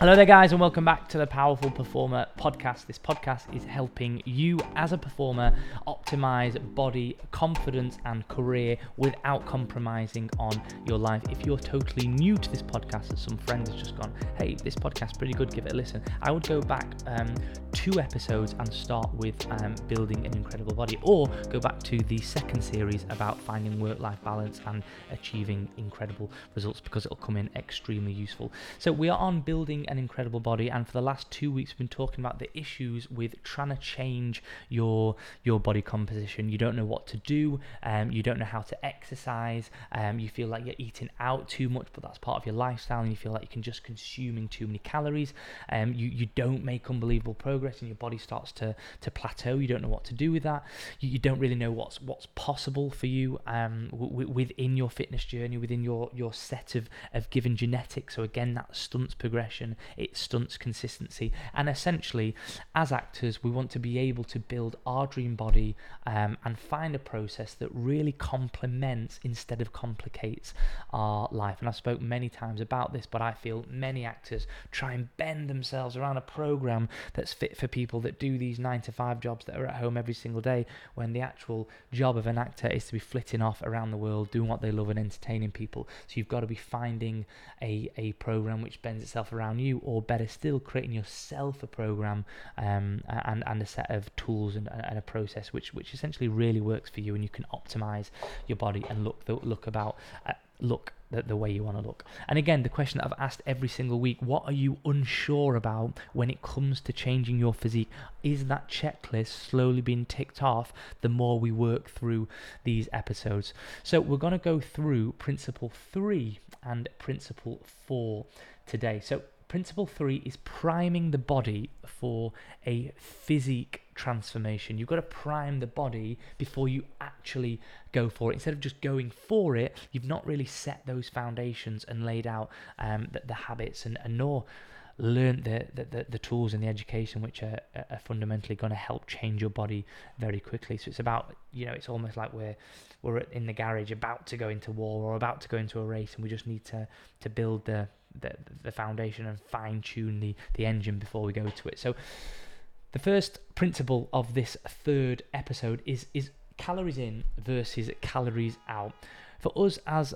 Hello there, guys, and welcome back to the Powerful Performer podcast. This podcast is helping you as a performer optimize body, confidence, and career without compromising on your life. If you're totally new to this podcast, and some friend has just gone, hey, this podcast's pretty good, give it a listen, I would go back um, two episodes and start with um, building an incredible body, or go back to the second series about finding work life balance and achieving incredible results because it'll come in extremely useful. So, we are on building an incredible body, and for the last two weeks, we've been talking about the issues with trying to change your your body composition. You don't know what to do, um, you don't know how to exercise, um, you feel like you're eating out too much, but that's part of your lifestyle, and you feel like you can just consuming too many calories. Um, you you don't make unbelievable progress, and your body starts to to plateau. You don't know what to do with that. You, you don't really know what's what's possible for you um, w- within your fitness journey, within your your set of of given genetics. So again, that stunts progression it stunts consistency. And essentially, as actors, we want to be able to build our dream body um, and find a process that really complements instead of complicates our life. And I've spoke many times about this, but I feel many actors try and bend themselves around a program that's fit for people that do these nine to five jobs that are at home every single day, when the actual job of an actor is to be flitting off around the world, doing what they love and entertaining people. So you've got to be finding a, a program which bends itself around you or better still, creating yourself a program um, and, and a set of tools and, and a process which, which essentially really works for you and you can optimize your body and look the, look about uh, look the, the way you want to look. And again, the question that I've asked every single week what are you unsure about when it comes to changing your physique? Is that checklist slowly being ticked off the more we work through these episodes? So, we're going to go through principle three and principle four today. So, Principle three is priming the body for a physique transformation. You've got to prime the body before you actually go for it. Instead of just going for it, you've not really set those foundations and laid out um, the, the, habits and, and nor learned the, the, the, tools and the education which are, are fundamentally going to help change your body very quickly. So it's about, you know, it's almost like we're we're in the garage about to go into war or about to go into a race and we just need to to build the the, the foundation and fine tune the, the engine before we go to it. So, the first principle of this third episode is is calories in versus calories out. For us as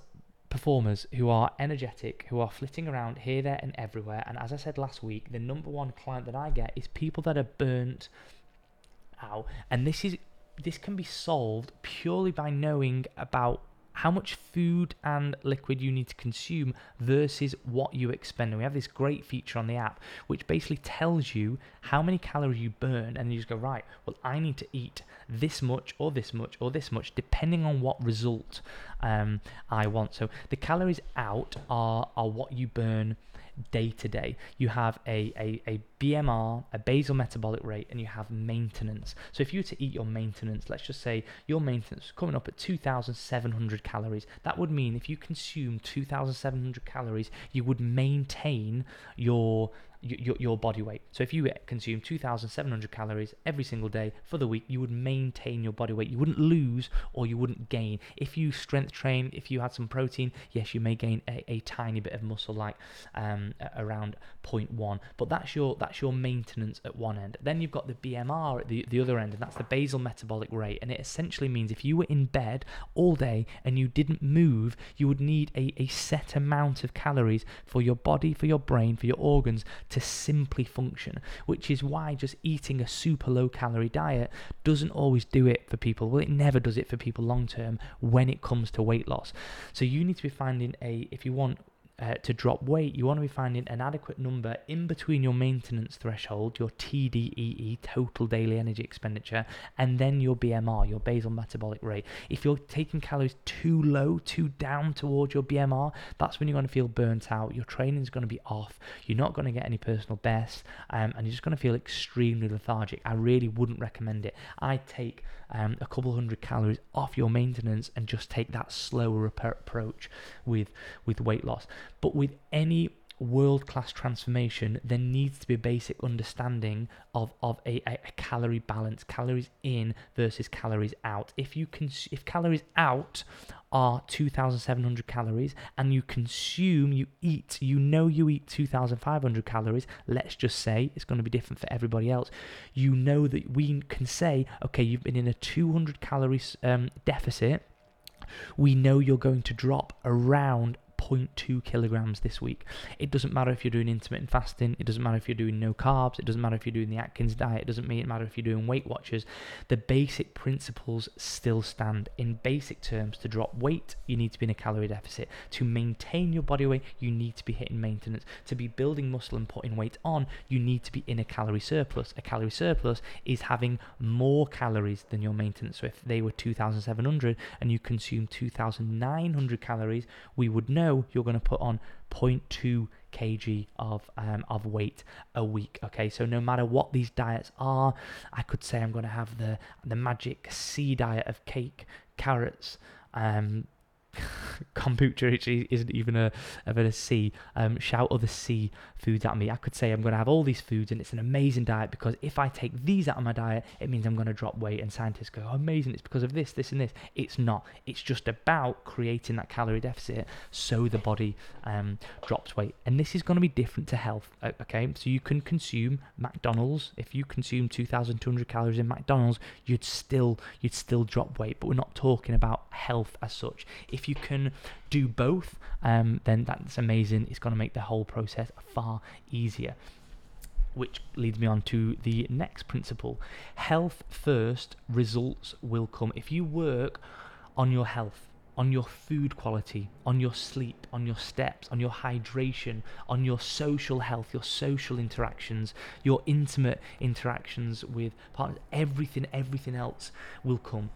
performers who are energetic, who are flitting around here, there, and everywhere, and as I said last week, the number one client that I get is people that are burnt out, and this is this can be solved purely by knowing about how much food and liquid you need to consume versus what you expend. And we have this great feature on the app which basically tells you how many calories you burn, and you just go, right, well, I need to eat this much or this much or this much depending on what result um, I want. So the calories out are, are what you burn day to day. You have a, a, a BMR, a basal metabolic rate, and you have maintenance. So if you were to eat your maintenance, let's just say your maintenance coming up at 2,700 calories, that would mean if you consume 2,700 calories, you would maintain your your, your body weight. So if you consume 2,700 calories every single day for the week, you would maintain your body weight. You wouldn't lose or you wouldn't gain. If you strength train, if you had some protein, yes, you may gain a, a tiny bit of muscle, like um, around 0.1. But that's your that's your maintenance at one end. Then you've got the BMR at the, the other end, and that's the basal metabolic rate. And it essentially means if you were in bed all day and you didn't move, you would need a, a set amount of calories for your body, for your brain, for your organs to simply function, which is why just eating a super low calorie diet doesn't always do it for people. Well, it never does it for people long term when it comes to weight loss. So you need to be finding a, if you want uh, to drop weight, you want to be finding an adequate number in between your maintenance threshold, your TDEE, total daily energy expenditure, and then your BMR, your basal metabolic rate. If you're taking calories too low, too down towards your BMR, that's when you're going to feel burnt out. Your training is going to be off. You're not going to get any personal best, um, and you're just going to feel extremely lethargic. I really wouldn't recommend it. I take um, a couple hundred calories off your maintenance and just take that slower approach with with weight loss. But with any world class transformation, there needs to be a basic understanding of, of a, a, a, calorie balance, calories in versus calories out. If you can, if calories out are 2,700 calories and you consume, you eat, you know you eat 2,500 calories, let's just say it's going to be different for everybody else. You know that we can say, okay, you've been in a 200 calories um, deficit we know you're going to drop around 0.2 kilograms this week. It doesn't matter if you're doing intermittent fasting, it doesn't matter if you're doing no carbs, it doesn't matter if you're doing the Atkins diet, it doesn't matter if you're doing Weight Watchers. The basic principles still stand. In basic terms, to drop weight, you need to be in a calorie deficit. To maintain your body weight, you need to be hitting maintenance. To be building muscle and putting weight on, you need to be in a calorie surplus. A calorie surplus is having more calories than your maintenance. So if they were 2,700 and you consume 2,900 calories, we would know know you're going to put on 0.2 kg of um, of weight a week. Okay, so no matter what these diets are, I could say I'm going to have the the magic C diet of cake, carrots, um, kombucha isn't even a a C. Um, shout other C foods at me. I could say I'm going to have all these foods and it's an amazing diet because if I take these out of my diet, it means I'm going to drop weight. And scientists go, oh, amazing, it's because of this, this, and this. It's not. It's just about creating that calorie deficit so the body um, drops weight. And this is going to be different to health. Okay, so you can consume McDonald's. If you consume 2,200 calories in McDonald's, you'd still you'd still drop weight. But we're not talking about health as such. If you can do both, um, then that's amazing. It's going to make the whole process far easier. Which leads me on to the next principle health first, results will come. If you work on your health, on your food quality, on your sleep, on your steps, on your hydration, on your social health, your social interactions, your intimate interactions with partners, everything, everything else will come.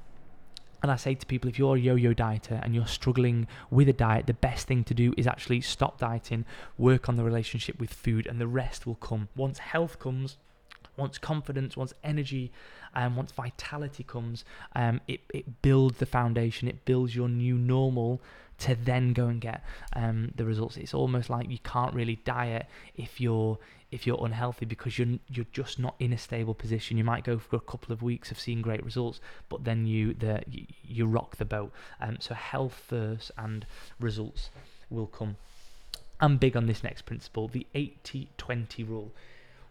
And I say to people, if you're a yo yo dieter and you're struggling with a diet, the best thing to do is actually stop dieting, work on the relationship with food, and the rest will come. Once health comes, once confidence, once energy, and um, once vitality comes, um, it, it builds the foundation, it builds your new normal to then go and get um, the results. It's almost like you can't really diet if you're if you're unhealthy because you're you're just not in a stable position. You might go for a couple of weeks of seeing great results, but then you the you, rock the boat. Um, so health first and results will come. I'm big on this next principle, the 80-20 rule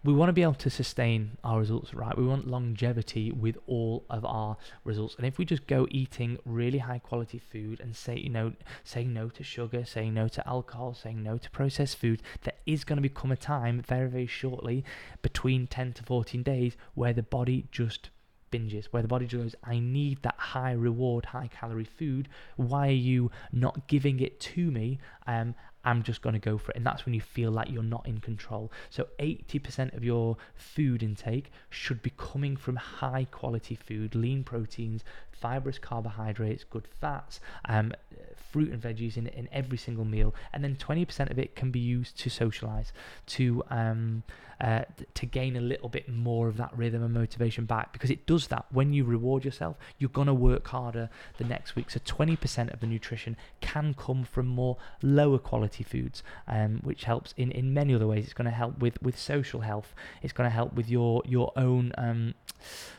we want to be able to sustain our results, right? We want longevity with all of our results. And if we just go eating really high quality food and say, you know, saying no to sugar, saying no to alcohol, saying no to processed food, there is going to become a time very, very shortly between 10 to 14 days where the body just binges, where the body just goes, I need that high reward, high calorie food. Why are you not giving it to me? Um, I'm just going to go for it. And that's when you feel like you're not in control. So 80% of your food intake should be coming from high quality food, lean proteins, fibrous carbohydrates, good fats, um, fruit and veggies in, in every single meal, and then 20% of it can be used to socialize, to um, uh, to gain a little bit more of that rhythm and motivation back, because it does that. When you reward yourself, you're gonna work harder the next week. So 20% of the nutrition can come from more lower quality foods, um, which helps in, in many other ways. It's going to help with, with social health. It's going to help with your your own um,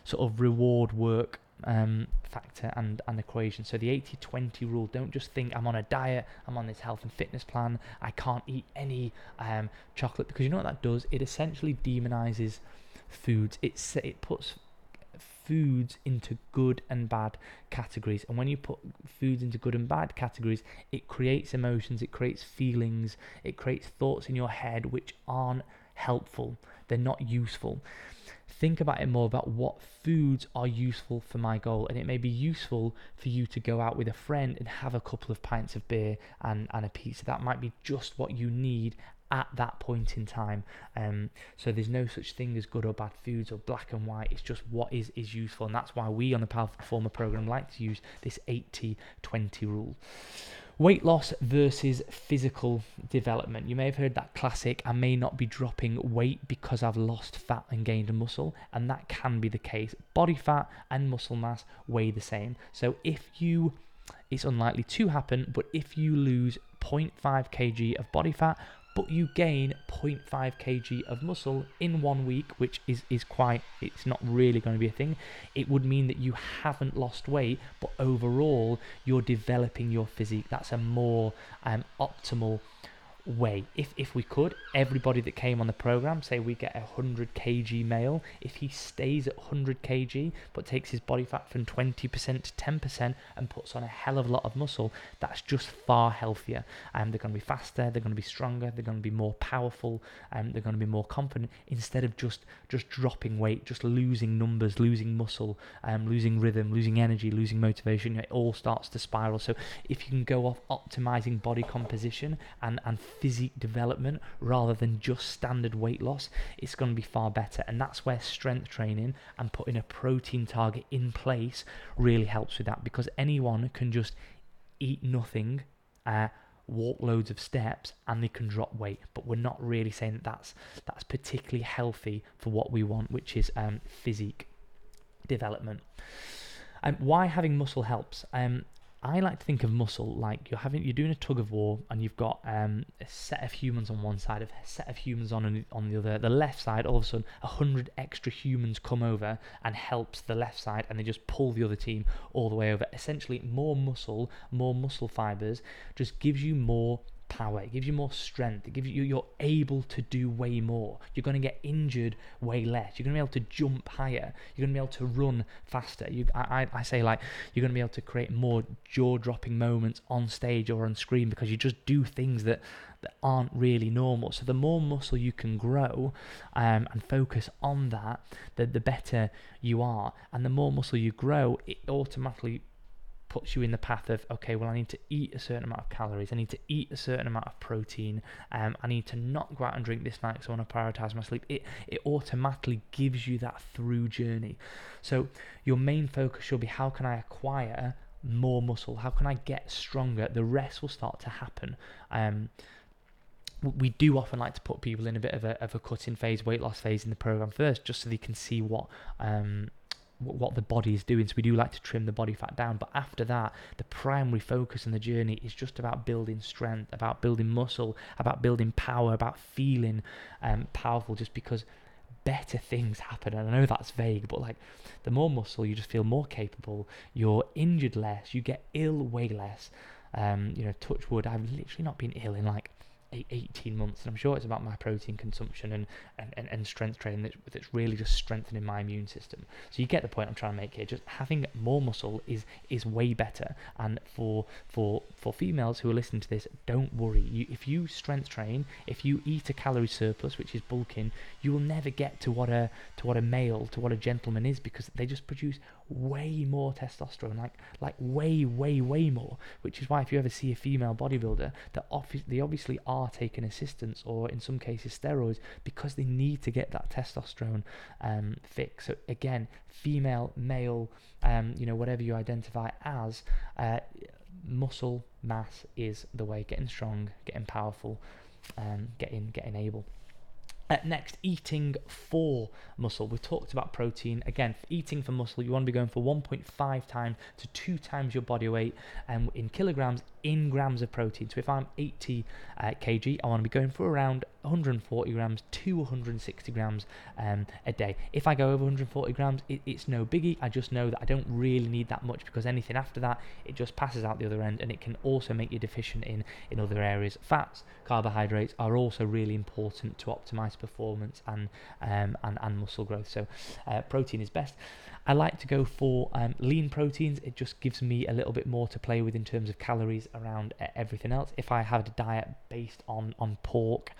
sort of reward work um, factor and, and equation. So the 80 20 rule don't just think I'm on a diet, I'm on this health and fitness plan, I can't eat any um, chocolate because you know what that does? It essentially demonizes foods. It, it puts foods into good and bad categories. And when you put foods into good and bad categories, it creates emotions, it creates feelings, it creates thoughts in your head which aren't helpful, they're not useful. Think about it more about what foods are useful for my goal. And it may be useful for you to go out with a friend and have a couple of pints of beer and, and a pizza. That might be just what you need at that point in time um, so there's no such thing as good or bad foods or black and white it's just what is is useful and that's why we on the powerful performer program like to use this 80 20 rule Weight loss versus physical development. You may have heard that classic, I may not be dropping weight because I've lost fat and gained muscle, and that can be the case. Body fat and muscle mass weigh the same. So if you, it's unlikely to happen, but if you lose 0.5 kg of body fat, but you gain 0.5 kg of muscle in one week, which is, is quite, it's not really going to be a thing. It would mean that you haven't lost weight, but overall, you're developing your physique. That's a more um, optimal way. If if we could, everybody that came on the program, say we get a 100 kg male, if he stays at 100 kg but takes his body fat from 20% to 10% and puts on a hell of a lot of muscle, that's just far healthier. And they're going to be faster, they're going to be stronger, they're going to be more powerful, and they're going to be more confident instead of just just dropping weight, just losing numbers, losing muscle, um, losing rhythm, losing energy, losing motivation. It all starts to spiral. So if you can go off optimizing body composition and and physique development rather than just standard weight loss, it's going to be far better. And that's where strength training and putting a protein target in place really helps with that because anyone can just eat nothing. Uh, walk loads of steps and they can drop weight but we're not really saying that that's that's particularly healthy for what we want which is um, physique development um, why having muscle helps um, I like to think of muscle like you're having you're doing a tug of war and you've got um, a set of humans on one side, a set of humans on on the other. The left side, all of a sudden, a hundred extra humans come over and helps the left side, and they just pull the other team all the way over. Essentially, more muscle, more muscle fibers, just gives you more power, it gives you more strength, it gives you you're able to do way more. You're going to get injured way less. You're going to be able to jump higher. You're going to be able to run faster. You, I, I say like you're going to be able to create more jaw-dropping moments on stage or on screen because you just do things that that aren't really normal. So the more muscle you can grow um, and focus on that, the the better you are. And the more muscle you grow, it automatically puts you in the path of okay well i need to eat a certain amount of calories. I need to eat a certain amount of protein. Um, i need to not go out and drink this night because i want to prioritize my sleep it, it automatically gives you that through journey. So your main focus should be how can i acquire more muscle? How can i get stronger? The rest will start to happen. Um, we do often like to put people in a bit of a, of a cutting phase, weight loss phase in the program first, just so they can see what um, what the body is doing. So we do like to trim the body fat down. But after that, the primary focus in the journey is just about building strength, about building muscle, about building power, about feeling um, powerful. Just because better things happen. And I know that's vague, but like the more muscle, you just feel more capable. You're injured less. You get ill way less. Um, you know, touch wood. I've literally not been ill in like 18 months and I'm sure it's about my protein consumption and, and, and, and strength training that's, that's really just strengthening my immune system. So you get the point I'm trying to make here. Just having more muscle is is way better. And for for for females who are listening to this don't worry. You if you strength train if you eat a calorie surplus which is bulking you will never get to what a to what a male to what a gentleman is because they just produce way more testosterone, like like way, way, way more. Which is why if you ever see a female bodybuilder, that they obviously are taking assistance or in some cases steroids because they need to get that testosterone um, fix. So again, female, male, um, you know, whatever you identify as, uh, muscle mass is the way. Getting strong, getting powerful, um, getting getting able. Uh, next, eating for muscle. We talked about protein. Again, eating for muscle, you want to be going for 1.5 times to 2 times your body weight um, in kilograms in grams of protein. So if I'm 80 uh, kg, I want to be going for around 140 grams to 160 grams um, a day. If I go over 140 grams, it, it's no biggie. I just know that I don't really need that much because anything after that, it just passes out the other end and it can also make you deficient in, in other areas. Fats, carbohydrates are also really important to optimize performance and, um, and, and muscle growth. So uh, protein is best. I like to go for um, lean proteins. It just gives me a little bit more to play with in terms of calories around everything else. If I had a diet based on, on pork,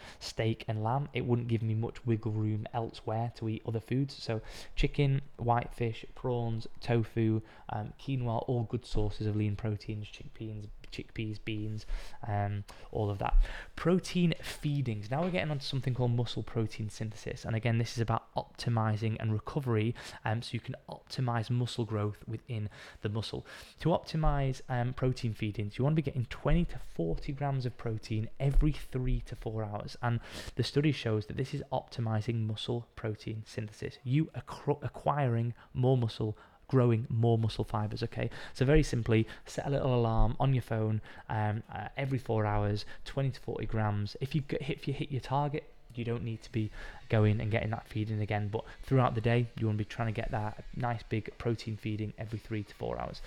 and lamb, it wouldn't give me much wiggle room elsewhere to eat other foods. So, chicken, whitefish, prawns, tofu, um, quinoa, all good sources of lean proteins, chickpeas, chickpeas, beans, um, all of that. Protein feedings. Now we're getting onto something called muscle protein synthesis, and again, this is about optimizing and recovery, um, so you can optimize muscle growth within the muscle. To optimize um, protein feedings, you want to be getting 20 to 40 grams of protein every three to four hours, and the study shows that this is optimizing muscle protein synthesis. You acquiring more muscle growing more muscle fibers. Okay, so very simply, set a little alarm on your phone um, uh, every four hours, 20 to 40 grams. If you get, if you hit your target, you don't need to be going and getting that feeding again. But throughout the day, you want to be trying to get that nice big protein feeding every three to four hours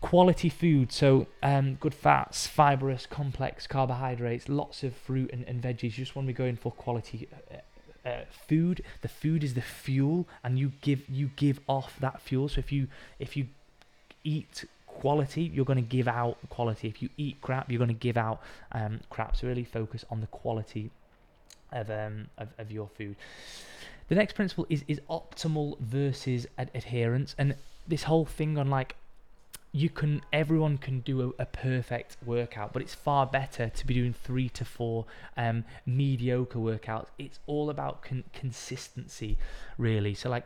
quality food so um, good fats fibrous complex carbohydrates lots of fruit and, and veggies you just want to be going for quality uh, food. The food is the fuel and you give you give off that fuel. So if you if you eat quality you're going to give out quality. If you eat crap you're going to give out um, crap. So really focus on the quality of um of, of your food. The next principle is is optimal versus ad- adherence. And this whole thing on like you can everyone can do a, a, perfect workout but it's far better to be doing three to four um, mediocre workouts. It's all about con- consistency really. So like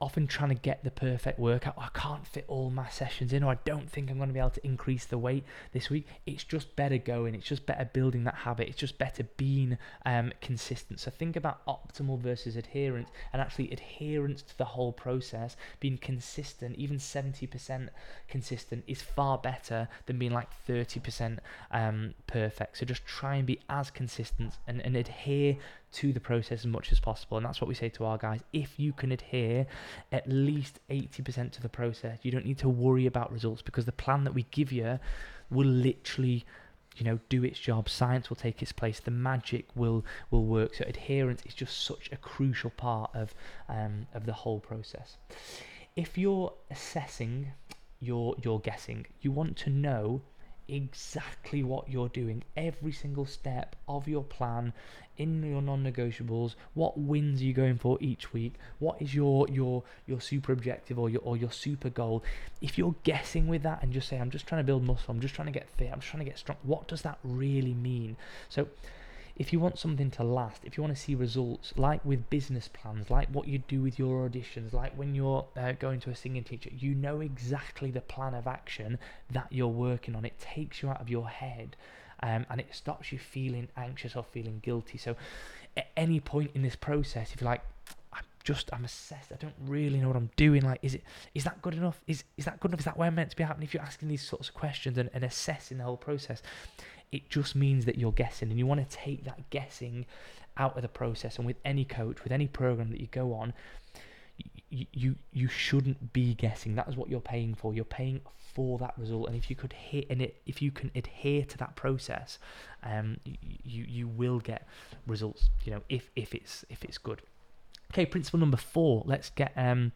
often trying to get the perfect workout. I can't fit all my sessions in, or I don't think I'm going to be able to increase the weight this week. It's just better going. It's just better building that habit. It's just better being um, consistent. So think about optimal versus adherence, and actually adherence to the whole process. Being consistent, even 70% consistent, is far better than being like 30% um, perfect. So just try and be as consistent and, and adhere to the process as much as possible. And that's what we say to our guys. If you can adhere at least 80% to the process, you don't need to worry about results because the plan that we give you will literally you know do its job science will take its place the magic will will work so adherence is just such a crucial part of um, of the whole process if you're assessing your your guessing you want to know exactly what you're doing. Every single step of your plan in your non-negotiables. What wins are you going for each week? What is your your your super objective or your or your super goal? If you're guessing with that and just say i'm just trying to build muscle. I'm just trying to get fit. I'm just trying to get strong. What does that really mean? So if you want something to last, if you want to see results, like with business plans, like what you do with your auditions, like when you're uh, going to a singing teacher, you know exactly the plan of action that you're working on. It takes you out of your head um, and it stops you feeling anxious or feeling guilty. So, at any point in this process, if you're like, I'm just I'm assessed. I don't really know what I'm doing. Like, is it is that good enough? Is is that good enough? Is that where I'm meant to be happening? If you're asking these sorts of questions and, and assessing the whole process, it just means that you're guessing, and you want to take that guessing out of the process. And with any coach, with any program that you go on, you you shouldn't be guessing. That is what you're paying for. You're paying for that result, and if you could hit and it, if you can adhere to that process, um, you you will get results. You know, if if it's if it's good. Okay, principle number four. Let's get um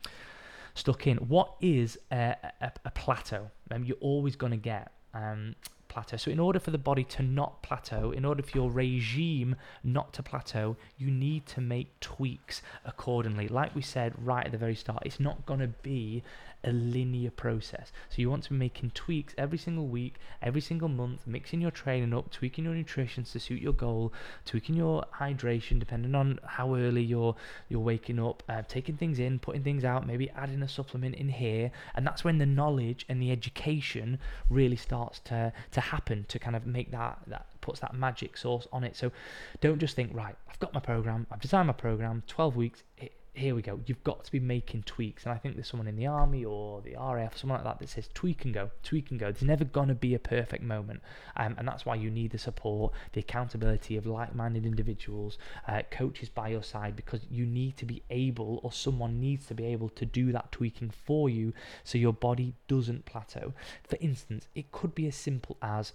stuck in. What is a, a, a plateau? Um, you're always going to get um plateau. So, in order for the body to not plateau, in order for your regime not to plateau, you need to make tweaks accordingly. Like we said right at the very start, it's not going to be a linear process. So you want to be making tweaks every single week, every single month, mixing your training up, tweaking your nutrition to suit your goal, tweaking your hydration depending on how early you're you're waking up, uh, taking things in, putting things out, maybe adding a supplement in here, and that's when the knowledge and the education really starts to to happen to kind of make that that puts that magic sauce on it. So don't just think right, I've got my program, I've designed my program, 12 weeks, it, here we go. You've got to be making tweaks. And I think there's someone in the army or the RAF, someone like that, that says tweak and go, tweak and go. There's never going to be a perfect moment. Um, and that's why you need the support, the accountability of like minded individuals, uh, coaches by your side, because you need to be able, or someone needs to be able to do that tweaking for you so your body doesn't plateau. For instance, it could be as simple as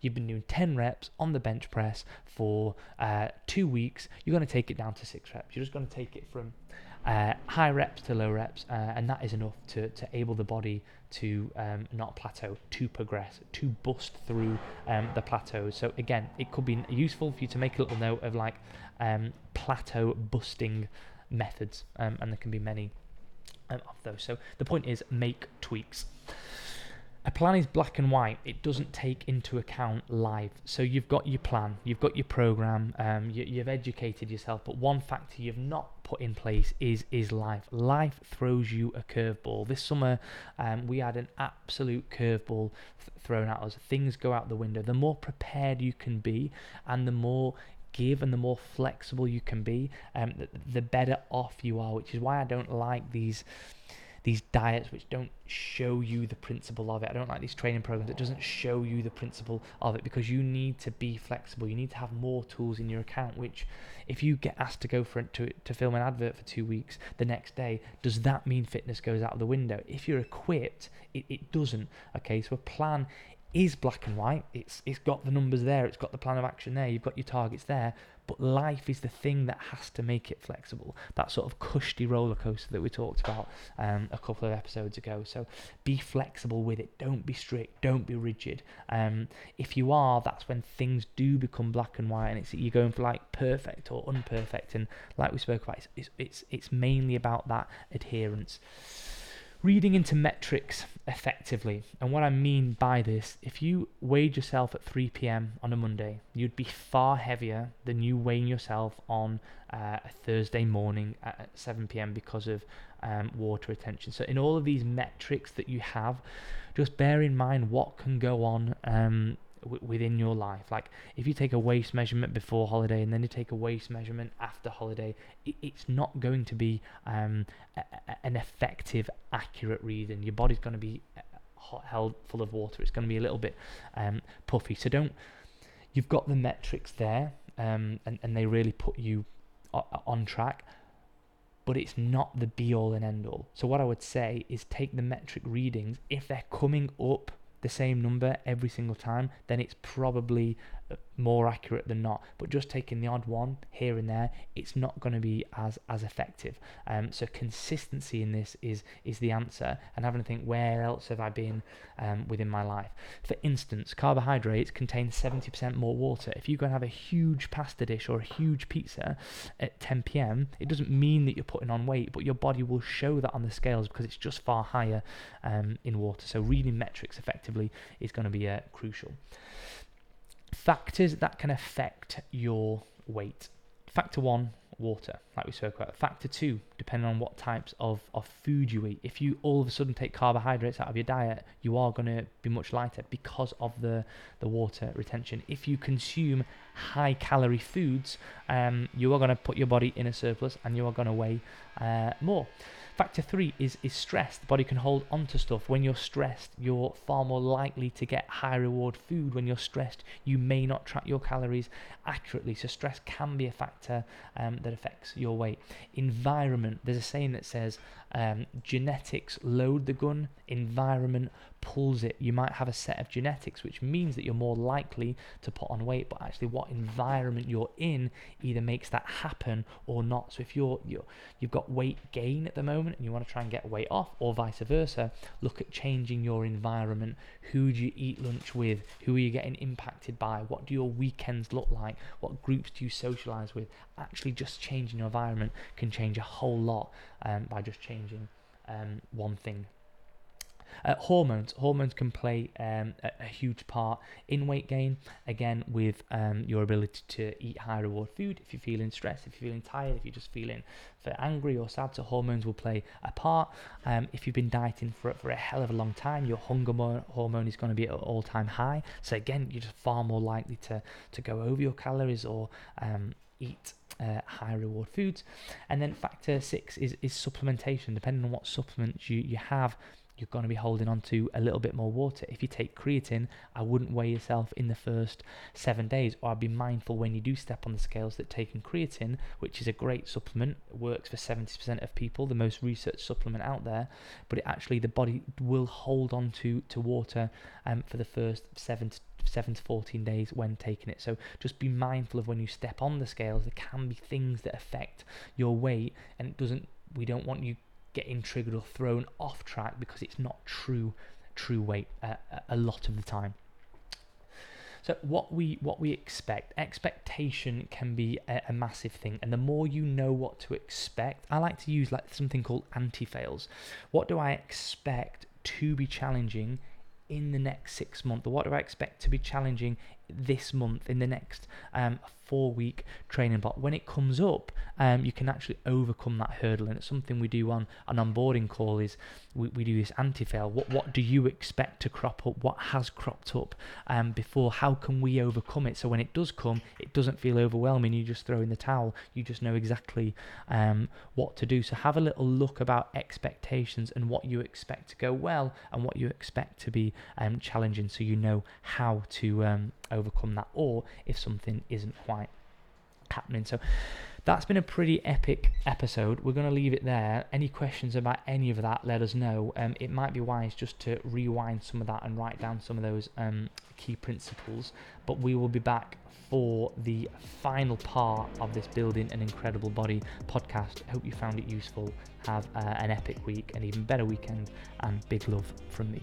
you've been doing 10 reps on the bench press for uh, two weeks. You're going to take it down to six reps. You're just going to take it from uh, high reps to low reps, uh, and that is enough to, to able the body to um, not plateau, to progress, to bust through um, the plateaus. So again, it could be useful for you to make a little note of like um, plateau busting methods, um, and there can be many um, of those. So the point is make tweaks a plan is black and white. It doesn't take into account life. So you've got your plan, you've got your program, um, you, have educated yourself. But one factor you've not put in place is is life. Life throws you a curveball. This summer, um, we had an absolute curveball th- thrown at us. Things go out the window. The more prepared you can be, and the more give and the more flexible you can be, um, the, the better off you are. Which is why I don't like these these diets which don't show you the principle of it. I don't like these training programs that doesn't show you the principle of it because you need to be flexible. You need to have more tools in your account. Which, if you get asked to go for to to film an advert for two weeks, the next day, does that mean fitness goes out of the window? If you're equipped, it, it doesn't. Okay, so a plan is black and white. It's it's got the numbers there. It's got the plan of action there. You've got your targets there. But life is the thing that has to make it flexible. That sort of cushy roller coaster that we talked about um, a couple of episodes ago. So be flexible with it. Don't be strict. Don't be rigid. Um, if you are, that's when things do become black and white, and it's you're going for like perfect or unperfect. And like we spoke about, it's it's it's, it's mainly about that adherence reading into metrics effectively. And what I mean by this, if you weighed yourself at 3 p.m. on a Monday, you'd be far heavier than you weighing yourself on uh, a Thursday morning at 7 p.m. because of um, water retention. So, in all of these metrics that you have, just bear in mind what can go on um, w- within your life. Like if you take a waist measurement before holiday and then you take a waist measurement after holiday, it, it's not going to be um, a, a, an effective, accurate reading. Your body's going to be uh, held full of water. It's going to be a little bit um, puffy. So don't. You've got the metrics there, um, and and they really put you on track but it's not the be all and end all. So, what I would say is take the metric readings. If they're coming up the same number every single time, then it's probably more accurate than not. But just taking the odd one here and there, it's not going to be as as effective. Um, so consistency in this is is the answer, and having to think where else have I been um, within my life. For instance, carbohydrates contain 70% more water. If you go and have a huge pasta dish or a huge pizza at 10 p.m., it doesn't mean that you're putting on weight, but your body will show that on the scales because it's just far higher um, in water. So reading metrics effectively is going to be uh, crucial factors that can affect your weight. Factor one, water, like we spoke about. Factor two, depending on what types of, of food you eat. If you all of a sudden take carbohydrates out of your diet, you are going to be much lighter because of the, the water retention. If you consume high calorie foods, um, you are going to put your body in a surplus and you are going to weigh uh, more. Factor three is, is stress. The body can hold onto stuff. When you're stressed, you're far more likely to get high reward food. When you're stressed, you may not track your calories accurately. So, stress can be a factor um, that affects your weight. Environment there's a saying that says um, genetics load the gun, environment pulls it. You might have a set of genetics, which means that you're more likely to put on weight, but actually, what environment you're in either makes that happen or not. So, if you're, you're you've got weight gain at the moment and you want to try and get weight off, or vice versa, look at changing your environment. Who do you eat lunch with? Who are you getting impacted by? What do your weekends look like? What groups do you socialize with? Actually, just changing your environment can change a whole lot um, by just changing um, one thing uh, hormones. Hormones can play um, a, a, huge part in weight gain. Again, with um, your ability to eat high reward food. If you're feeling stressed, if you're feeling tired, if you're just feeling angry or sad, so hormones will play a part. Um, if you've been dieting for for a hell of a long time, your hunger hormone is going to be at an all time high. So again, you're just far more likely to to go over your calories or um, eat uh, high reward foods. And then factor six is, is supplementation. Depending on what supplements you, you have, you're going to be holding on to a little bit more water. If you take creatine, I wouldn't weigh yourself in the first seven days, or I'd be mindful when you do step on the scales that taking creatine, which is a great supplement, works for 70% of people, the most researched supplement out there, but it actually the body will hold on to, to water um, for the first seven to 7 to 14 days when taking it. So just be mindful of when you step on the scales, there can be things that affect your weight, and it doesn't. We don't want you getting triggered or thrown off track because it's not true true weight uh, a lot of the time. So what we what we expect, expectation can be a, a, massive thing, and the more you know what to expect, I like to use like something called anti-fails. What do I expect to be challenging in the next six months? Or what do I expect to be challenging this month, in the next um, four week training block, when it comes up, um, you can actually overcome that hurdle. And it's something we do on an onboarding call is we, we do this anti-fail. What what do you expect to crop up? What has cropped up um, before? How can we overcome it? So when it does come, it doesn't feel overwhelming. You just throw in the towel. You just know exactly um, what to do. So have a little look about expectations and what you expect to go well and what you expect to be um, challenging, so you know how to um, overcome that, or if something isn't quite happening. So that's been a pretty epic episode. We're going to leave it there. Any questions about any of that, let us know. Um, it might be wise just to rewind some of that and write down some of those um, key principles. But we will be back for the final part of this Building an Incredible Body podcast. Hope you found it useful. Have uh, an epic week, an even better weekend, and big love from me.